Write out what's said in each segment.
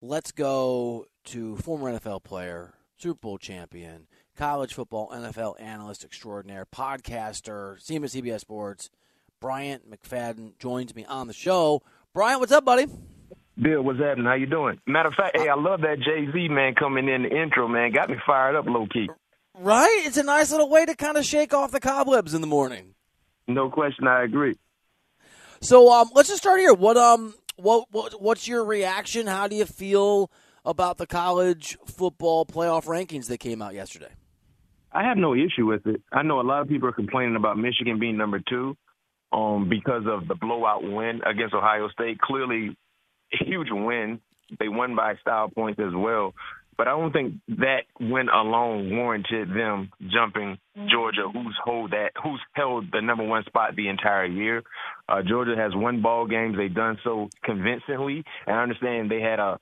let's go to former NFL player, Super Bowl champion, college football NFL analyst extraordinaire, podcaster, CMS CBS Sports, Bryant McFadden joins me on the show. Bryant, what's up, buddy? Bill, what's happening? How you doing? Matter of fact, hey, I love that Jay Z man coming in the intro, man. Got me fired up, low key. Right? It's a nice little way to kind of shake off the cobwebs in the morning. No question, I agree. So, um, let's just start here. What, um, what, what, what's your reaction? How do you feel about the college football playoff rankings that came out yesterday? I have no issue with it. I know a lot of people are complaining about Michigan being number two, um, because of the blowout win against Ohio State. Clearly, a huge win. They won by style points as well. But I don't think that win alone warranted them jumping Georgia, who's hold that, who's held the number one spot the entire year. Uh, Georgia has won ball games. They've done so convincingly, and I understand they had a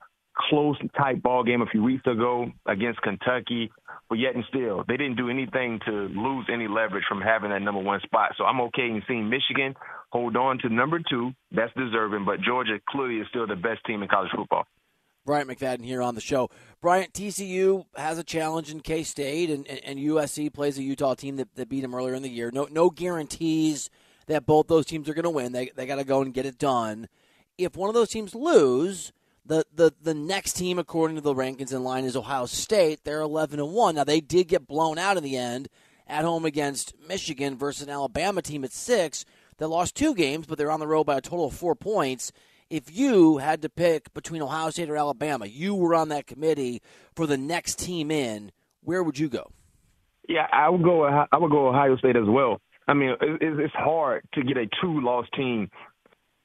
close tight ball game a few weeks ago against Kentucky, but yet and still they didn't do anything to lose any leverage from having that number one spot. So I'm okay in seeing Michigan hold on to number two. That's deserving, but Georgia clearly is still the best team in college football. Bryant McFadden here on the show. Bryant, TCU has a challenge in K State, and, and, USC plays a Utah team that, that beat them earlier in the year. No, no guarantees that both those teams are going to win. They, they got to go and get it done. If one of those teams lose, the, the, the next team, according to the rankings in line, is Ohio State. They're 11 and 1. Now, they did get blown out in the end at home against Michigan versus an Alabama team at six that lost two games, but they're on the road by a total of four points if you had to pick between Ohio State or Alabama, you were on that committee for the next team in, where would you go? Yeah, I would go. I would go Ohio State as well. I mean, it's hard to get a two-loss team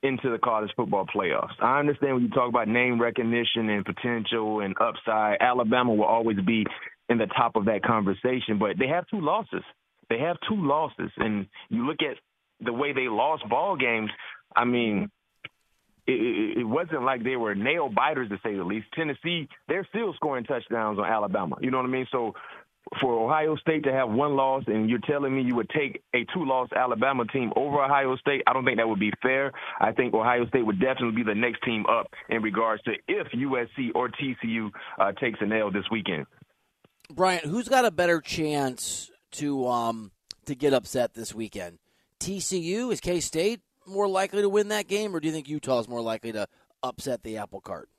into the college football playoffs. I understand when you talk about name recognition and potential and upside. Alabama will always be in the top of that conversation, but they have two losses. They have two losses, and you look at the way they lost ball games. I mean, it, it, wasn't like they were nail biters to say the least. Tennessee, they're still scoring touchdowns on Alabama. You know what I mean? So for Ohio State to have one loss and you're telling me you would take a two-loss Alabama team over Ohio State, I don't think that would be fair. I think Ohio State would definitely be the next team up in regards to if USC or TCU uh, takes a nail this weekend. Brian, who's got a better chance to um, to get upset this weekend? TCU is K State more likely to win that game, or do you think Utah is more likely to upset the apple cart?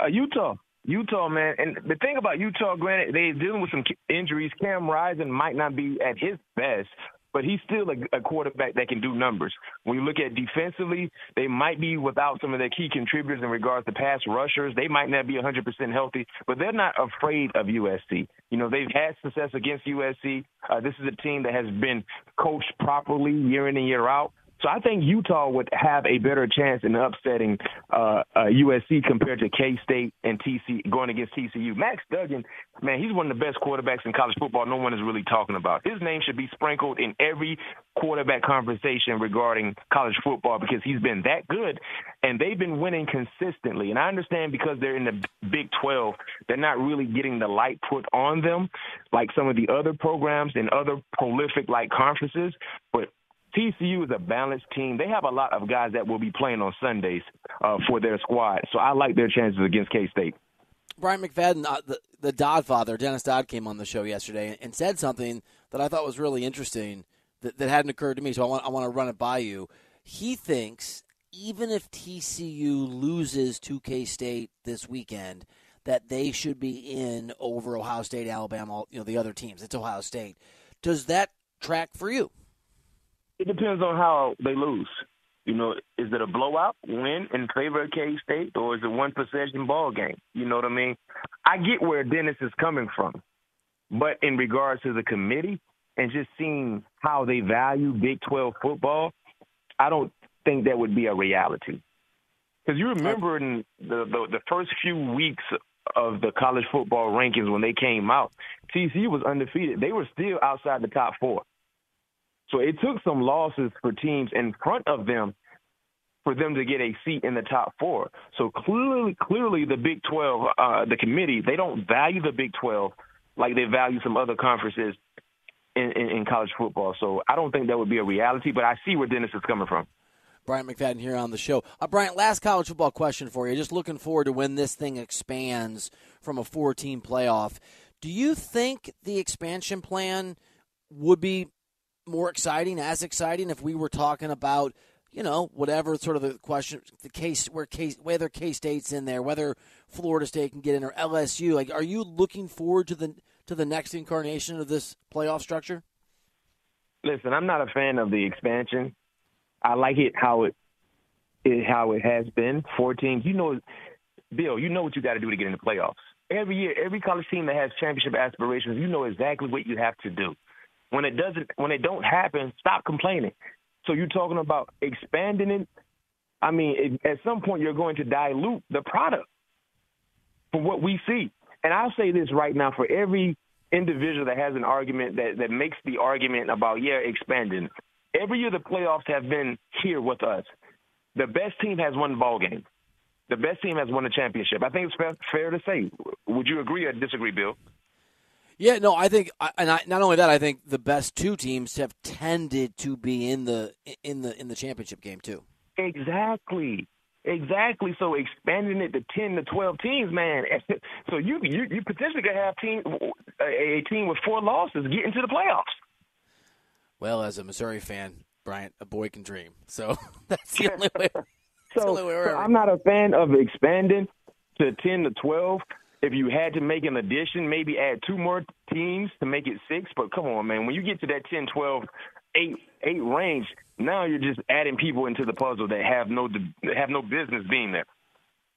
Uh, Utah. Utah, man. And the thing about Utah, granted, they're dealing with some injuries. Cam Rising might not be at his best, but he's still a, a, quarterback that can do numbers. When you look at defensively, they might be without some of their key contributors in regards to pass rushers. They might not be 100% healthy, but they're not afraid of USC. You know, they've had success against USC. Uh, this is a team that has been coached properly year in and year out. So I think Utah would have a better chance in upsetting uh, uh, USC compared to K State and TC going against TCU. Max Duggan, man, he's one of the best quarterbacks in college football. No one is really talking about. His name should be sprinkled in every quarterback conversation regarding college football because he's been that good, and they've been winning consistently. And I understand because they're in the Big 12, they're not really getting the light put on them like some of the other programs and other prolific like conferences. But TCU is a balanced team. They have a lot of guys that will be playing on Sundays uh, for their squad, so I like their chances against K State. Brian McFadden, uh, the, the Dodd father, Dennis Dodd, came on the show yesterday and said something that I thought was really interesting that, that hadn't occurred to me. So I want I want to run it by you. He thinks even if TCU loses to K State this weekend, that they should be in over Ohio State, Alabama, you know, the other teams. It's Ohio State. Does that track for you? It depends on how they lose. You know, is it a blowout win in favor of K State, or is it one possession ball game? You know what I mean? I get where Dennis is coming from, but in regards to the committee and just seeing how they value Big Twelve football, I don't think that would be a reality. Because you remember in the, the the first few weeks of the college football rankings when they came out, TCU was undefeated. They were still outside the top four. So it took some losses for teams in front of them for them to get a seat in the top four. So clearly, clearly, the Big 12, uh, the committee, they don't value the Big 12 like they value some other conferences in, in, in college football. So I don't think that would be a reality, but I see where Dennis is coming from. Brian McFadden here on the show. Uh, Bryant, last college football question for you. Just looking forward to when this thing expands from a four team playoff. Do you think the expansion plan would be more exciting, as exciting, if we were talking about, you know, whatever sort of the question, the case where case whether K State's in there, whether Florida State can get in, or LSU? Like, are you looking forward to the to the next incarnation of this playoff structure? Listen, I'm not a fan of the expansion. I like it how it, it how it has been. Four teams. You know, Bill. You know what you got to do to get in the playoffs. Every year, every college team that has championship aspirations, you know exactly what you have to do. When it doesn't, when it don't happen, stop complaining. So you're talking about expanding it. I mean, it, at some point, you're going to dilute the product for what we see. And I'll say this right now: for every individual that has an argument that that makes the argument about yeah expanding, every year the playoffs have been here with us. The best team has won ball game. The best team has won the championship. I think it's fair, fair to say. Would you agree or disagree, Bill? Yeah, no, I think, and I, not only that, I think the best two teams have tended to be in the in the in the championship game too. Exactly, exactly. So expanding it to ten to twelve teams, man. So you you, you potentially could have team a, a team with four losses get into the playoffs. Well, as a Missouri fan, Bryant, a boy can dream. So that's the only way. so, so I'm not a fan of expanding to 10 to 12. If you had to make an addition, maybe add two more teams to make it six. But come on, man, when you get to that 10, 12, 8, 8 range, now you're just adding people into the puzzle that have no have no business being there.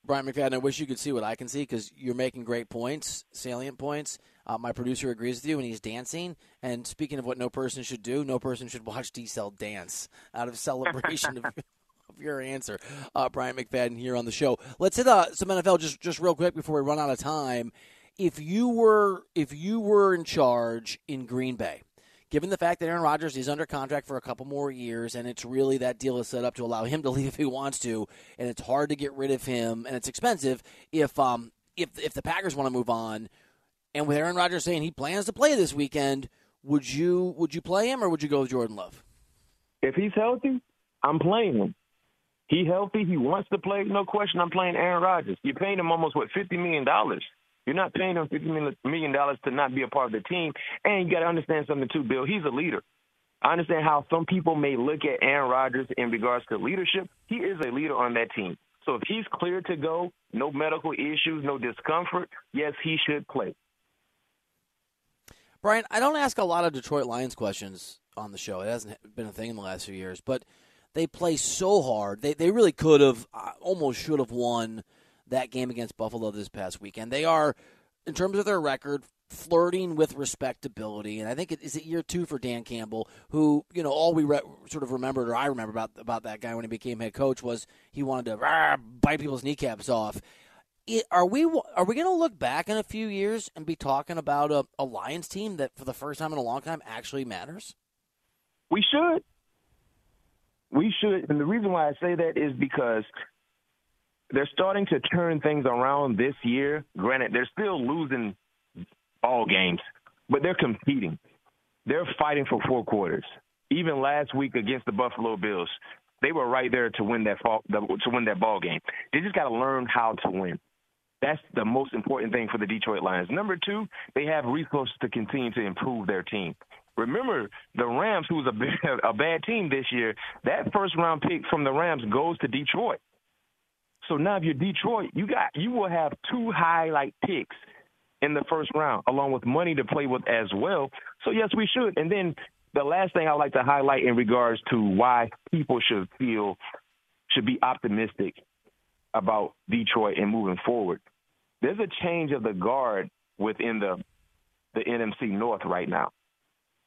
Brian McFadden, I wish you could see what I can see because you're making great points, salient points. Uh, my producer agrees with you, and he's dancing. And speaking of what no person should do, no person should watch D Cell dance out of celebration of, your answer. Uh, Brian McFadden here on the show. Let's hit uh, some NFL just just real quick before we run out of time. If you were if you were in charge in Green Bay, given the fact that Aaron Rodgers is under contract for a couple more years, and it's really that deal is set up to allow him to leave if he wants to, and it's hard to get rid of him, and it's expensive. If um if if the Packers want to move on, and with Aaron Rodgers saying he plans to play this weekend, would you would you play him or would you go with Jordan Love? If he's healthy, I'm playing him. He healthy, he wants to play, no question. I'm playing Aaron Rodgers. You're paying him almost what fifty million dollars. You're not paying him fifty million dollars to not be a part of the team. And you got to understand something too, Bill. He's a leader. I understand how some people may look at Aaron Rodgers in regards to leadership. He is a leader on that team. So if he's cleared to go, no medical issues, no discomfort, yes, he should play. Brian, I don't ask a lot of Detroit Lions questions on the show. It hasn't been a thing in the last few years, but they play so hard. They they really could have, uh, almost should have won that game against Buffalo this past weekend. They are, in terms of their record, flirting with respectability, and I think it is it year two for Dan Campbell, who you know all we re- sort of remembered, or I remember about about that guy when he became head coach was he wanted to rah, bite people's kneecaps off are we are we going to look back in a few years and be talking about a, a Lions team that for the first time in a long time actually matters? We should. We should, and the reason why I say that is because they're starting to turn things around this year. Granted, they're still losing all games, but they're competing. They're fighting for four quarters. Even last week against the Buffalo Bills, they were right there to win that fall, to win that ball game. They just got to learn how to win. That's the most important thing for the Detroit Lions. Number two, they have resources to continue to improve their team. Remember, the Rams, who was a, a bad team this year, that first round pick from the Rams goes to Detroit. So now if you're Detroit, you got you will have two highlight picks in the first round, along with money to play with as well. So yes, we should. And then the last thing I like to highlight in regards to why people should feel should be optimistic about Detroit and moving forward there's a change of the guard within the the NFC North right now.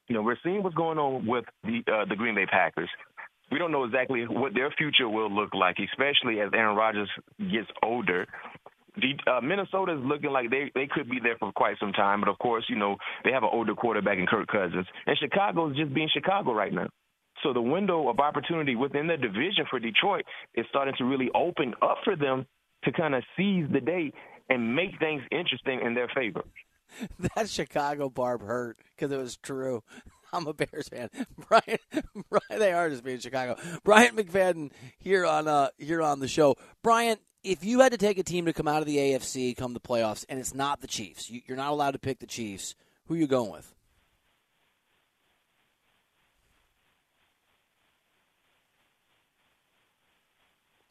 You know, we're seeing what's going on with the uh, the Green Bay Packers. We don't know exactly what their future will look like, especially as Aaron Rodgers gets older. The, uh, Minnesota is looking like they they could be there for quite some time, but of course, you know they have an older quarterback in Kirk Cousins, and Chicago is just being Chicago right now. So the window of opportunity within the division for Detroit is starting to really open up for them to kind of seize the day and make things interesting in their favor. that Chicago barb hurt because it was true. I'm a Bears fan. Brian, Brian, they are just being Chicago. Brian McFadden here on uh, here on the show. Brian, if you had to take a team to come out of the AFC, come the playoffs, and it's not the Chiefs, you, are not allowed to pick the Chiefs. Who are you going with?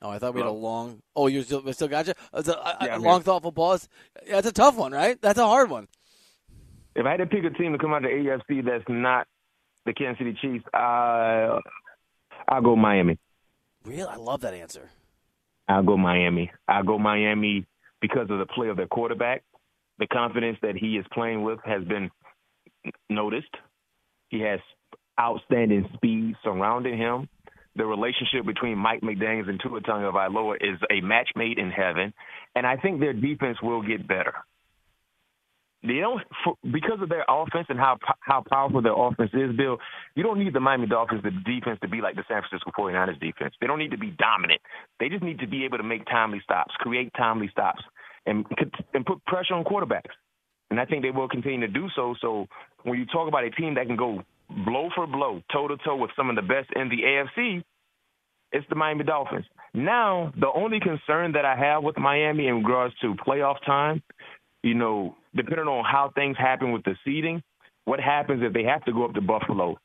Oh, I thought we had a long. Oh, you still still got you. A, a, yeah, long, thoughtful pause. Yeah, That's a tough one, right? That's a hard one. If I had to pick a team to come out of the AFC that's not the Kansas City Chiefs, uh, I'll go Miami. Really, I love that answer. I'll go Miami. I'll go Miami because of the play of their quarterback. The confidence that he is playing with has been noticed. He has outstanding speed surrounding him the relationship between Mike McDaniels and Tua Tagovailoa is a match made in heaven, and I think their defense will get better. They don't for, because of their offense and how how powerful their offense is. Bill, you don't need the Miami Dolphins the defense to be like the San Francisco 49ers defense. They don't need to be dominant. They just need to be able to make timely stops, create timely stops, and and put pressure on quarterbacks. And I think they will continue to do so. So when you talk about a team that can go blow for blow, toe to toe with some of the best in the AFC, it's the Miami Dolphins. Now, the only concern that I have with Miami in regards to playoff time, you know, depending on how things happen with the seeding, what happens if they have to go up to Buffalo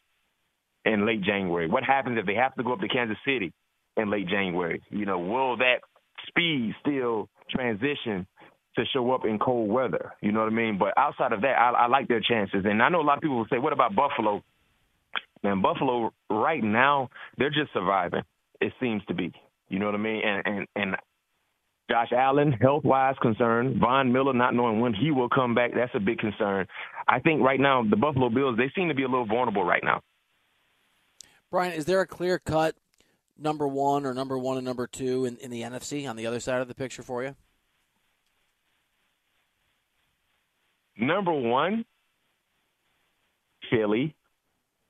in late January? What happens if they have to go up to Kansas City in late January? You know, will that speed still transition to show up in cold weather? You know what I mean? But outside of that, I, I like their chances. And I know a lot of people will say, what about Buffalo? Man, Buffalo right now, they're just surviving. It seems to be. You know what I mean? And and and Josh Allen, health wise concern. Von Miller not knowing when he will come back, that's a big concern. I think right now the Buffalo Bills, they seem to be a little vulnerable right now. Brian, is there a clear cut number one or number one and number two in, in the NFC on the other side of the picture for you? Number one, Philly,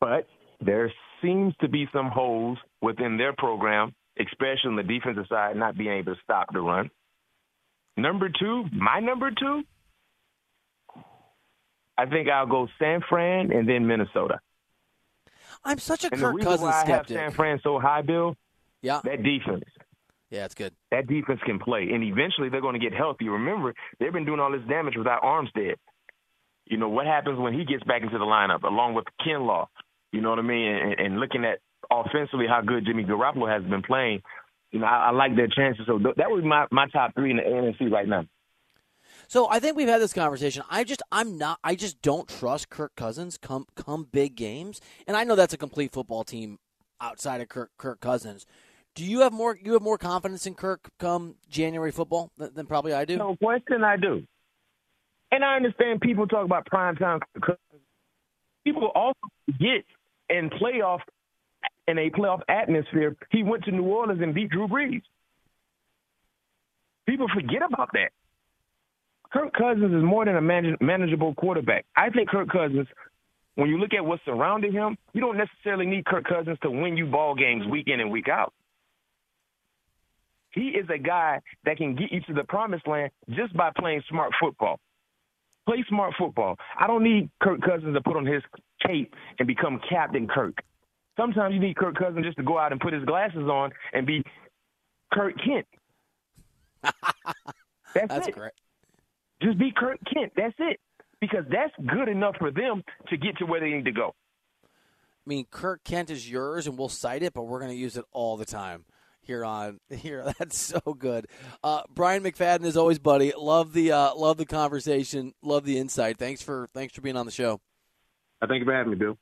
but there seems to be some holes within their program, especially on the defensive side, not being able to stop the run. Number two, my number two, I think I'll go San Fran and then Minnesota. I'm such a and Kirk the reason Cousins why skeptic. I have San Fran so high, Bill. Yeah. That defense. Yeah, it's good. That defense can play, and eventually they're going to get healthy. Remember, they've been doing all this damage without Armstead. You know what happens when he gets back into the lineup, along with Kinlaw. You know what I mean? And, and looking at offensively how good Jimmy Garoppolo has been playing, you know, I, I like their chances. So th- that would be my, my top three in the NFC right now. So I think we've had this conversation. I just I'm not I just don't trust Kirk Cousins come come big games. And I know that's a complete football team outside of Kirk Kirk Cousins. Do you have more you have more confidence in Kirk come January football than, than probably I do? No question I do. And I understand people talk about prime time. People also get in playoff in a playoff atmosphere. He went to New Orleans and beat Drew Brees. People forget about that. Kirk Cousins is more than a manage- manageable quarterback. I think Kirk Cousins, when you look at what's surrounding him, you don't necessarily need Kirk Cousins to win you ball games week in and week out. He is a guy that can get you to the promised land just by playing smart football. Play smart football. I don't need Kirk Cousins to put on his cape and become Captain Kirk. Sometimes you need Kirk Cousins just to go out and put his glasses on and be Kirk Kent. That's, that's it. great. Just be Kirk Kent. That's it. Because that's good enough for them to get to where they need to go. I mean, Kirk Kent is yours, and we'll cite it, but we're going to use it all the time here on here. That's so good. Uh, Brian McFadden, as always, buddy. Love the uh, love the conversation. Love the insight. Thanks for thanks for being on the show. I thank you for having me, Bill.